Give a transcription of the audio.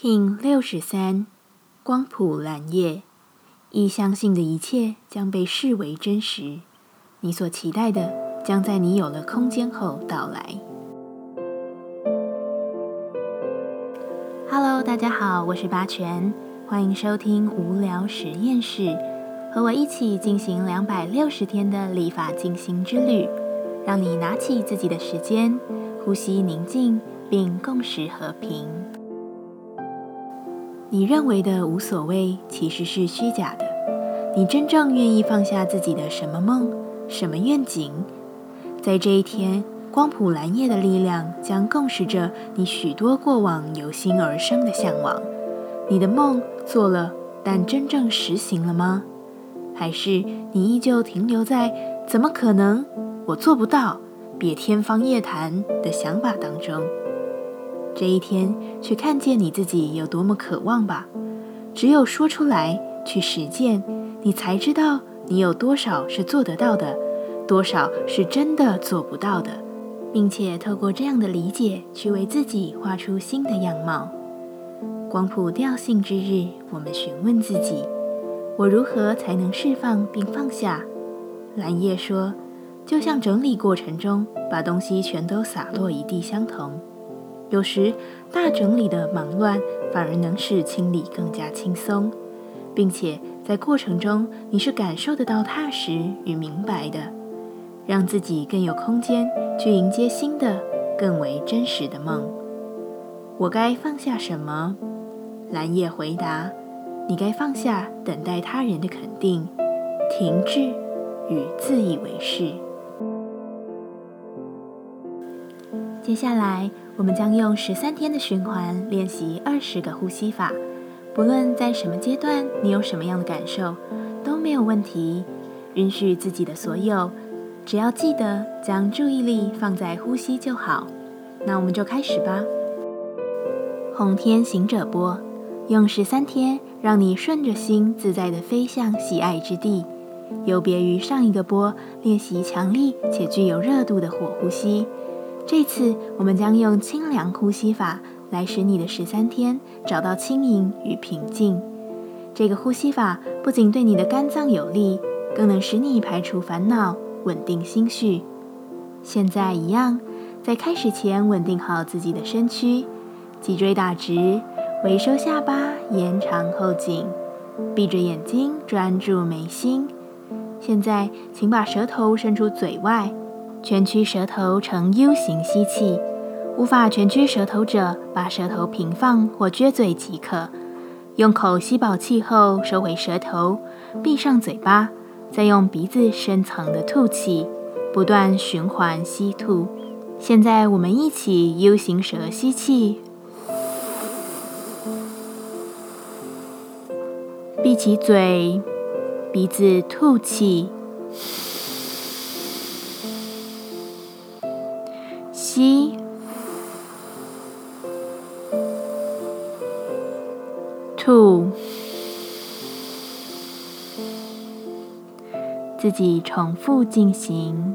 King 六十三，光谱蓝夜，亦相信的一切将被视为真实。你所期待的，将在你有了空间后到来。Hello，大家好，我是八全，欢迎收听无聊实验室，和我一起进行两百六十天的立法进行之旅，让你拿起自己的时间，呼吸宁静，并共识和平。你认为的无所谓，其实是虚假的。你真正愿意放下自己的什么梦、什么愿景？在这一天，光谱蓝夜的力量将共识着你许多过往由心而生的向往。你的梦做了，但真正实行了吗？还是你依旧停留在“怎么可能？我做不到，别天方夜谭”的想法当中？这一天，去看见你自己有多么渴望吧。只有说出来，去实践，你才知道你有多少是做得到的，多少是真的做不到的，并且透过这样的理解，去为自己画出新的样貌。光谱调性之日，我们询问自己：我如何才能释放并放下？蓝叶说：就像整理过程中，把东西全都洒落一地相同。有时，大整理的忙乱反而能使清理更加轻松，并且在过程中你是感受得到踏实与明白的，让自己更有空间去迎接新的、更为真实的梦。我该放下什么？蓝叶回答：你该放下等待他人的肯定、停滞与自以为是。接下来。我们将用十三天的循环练习二十个呼吸法，不论在什么阶段，你有什么样的感受都没有问题。允许自己的所有，只要记得将注意力放在呼吸就好。那我们就开始吧。红天行者波，用十三天让你顺着心自在的飞向喜爱之地。有别于上一个波，练习强力且具有热度的火呼吸。这次我们将用清凉呼吸法来使你的十三天找到轻盈与平静。这个呼吸法不仅对你的肝脏有利，更能使你排除烦恼，稳定心绪。现在一样，在开始前稳定好自己的身躯，脊椎打直，微收下巴，延长后颈，闭着眼睛专注眉心。现在，请把舌头伸出嘴外。蜷曲舌头呈 U 型吸气，无法蜷曲舌头者，把舌头平放或撅嘴即可。用口吸饱气后收回舌头，闭上嘴巴，再用鼻子深层的吐气，不断循环吸吐。现在我们一起 U 型舌吸气，闭起嘴，鼻子吐气。吸，吐，自己重复进行。